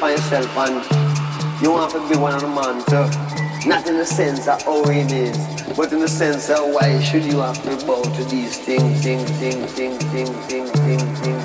live for yourself and you want to be one of the man too. Not in the sense of how it is, but in the sense of why should you have to bow to these things, things, things, things, things, things, things. things.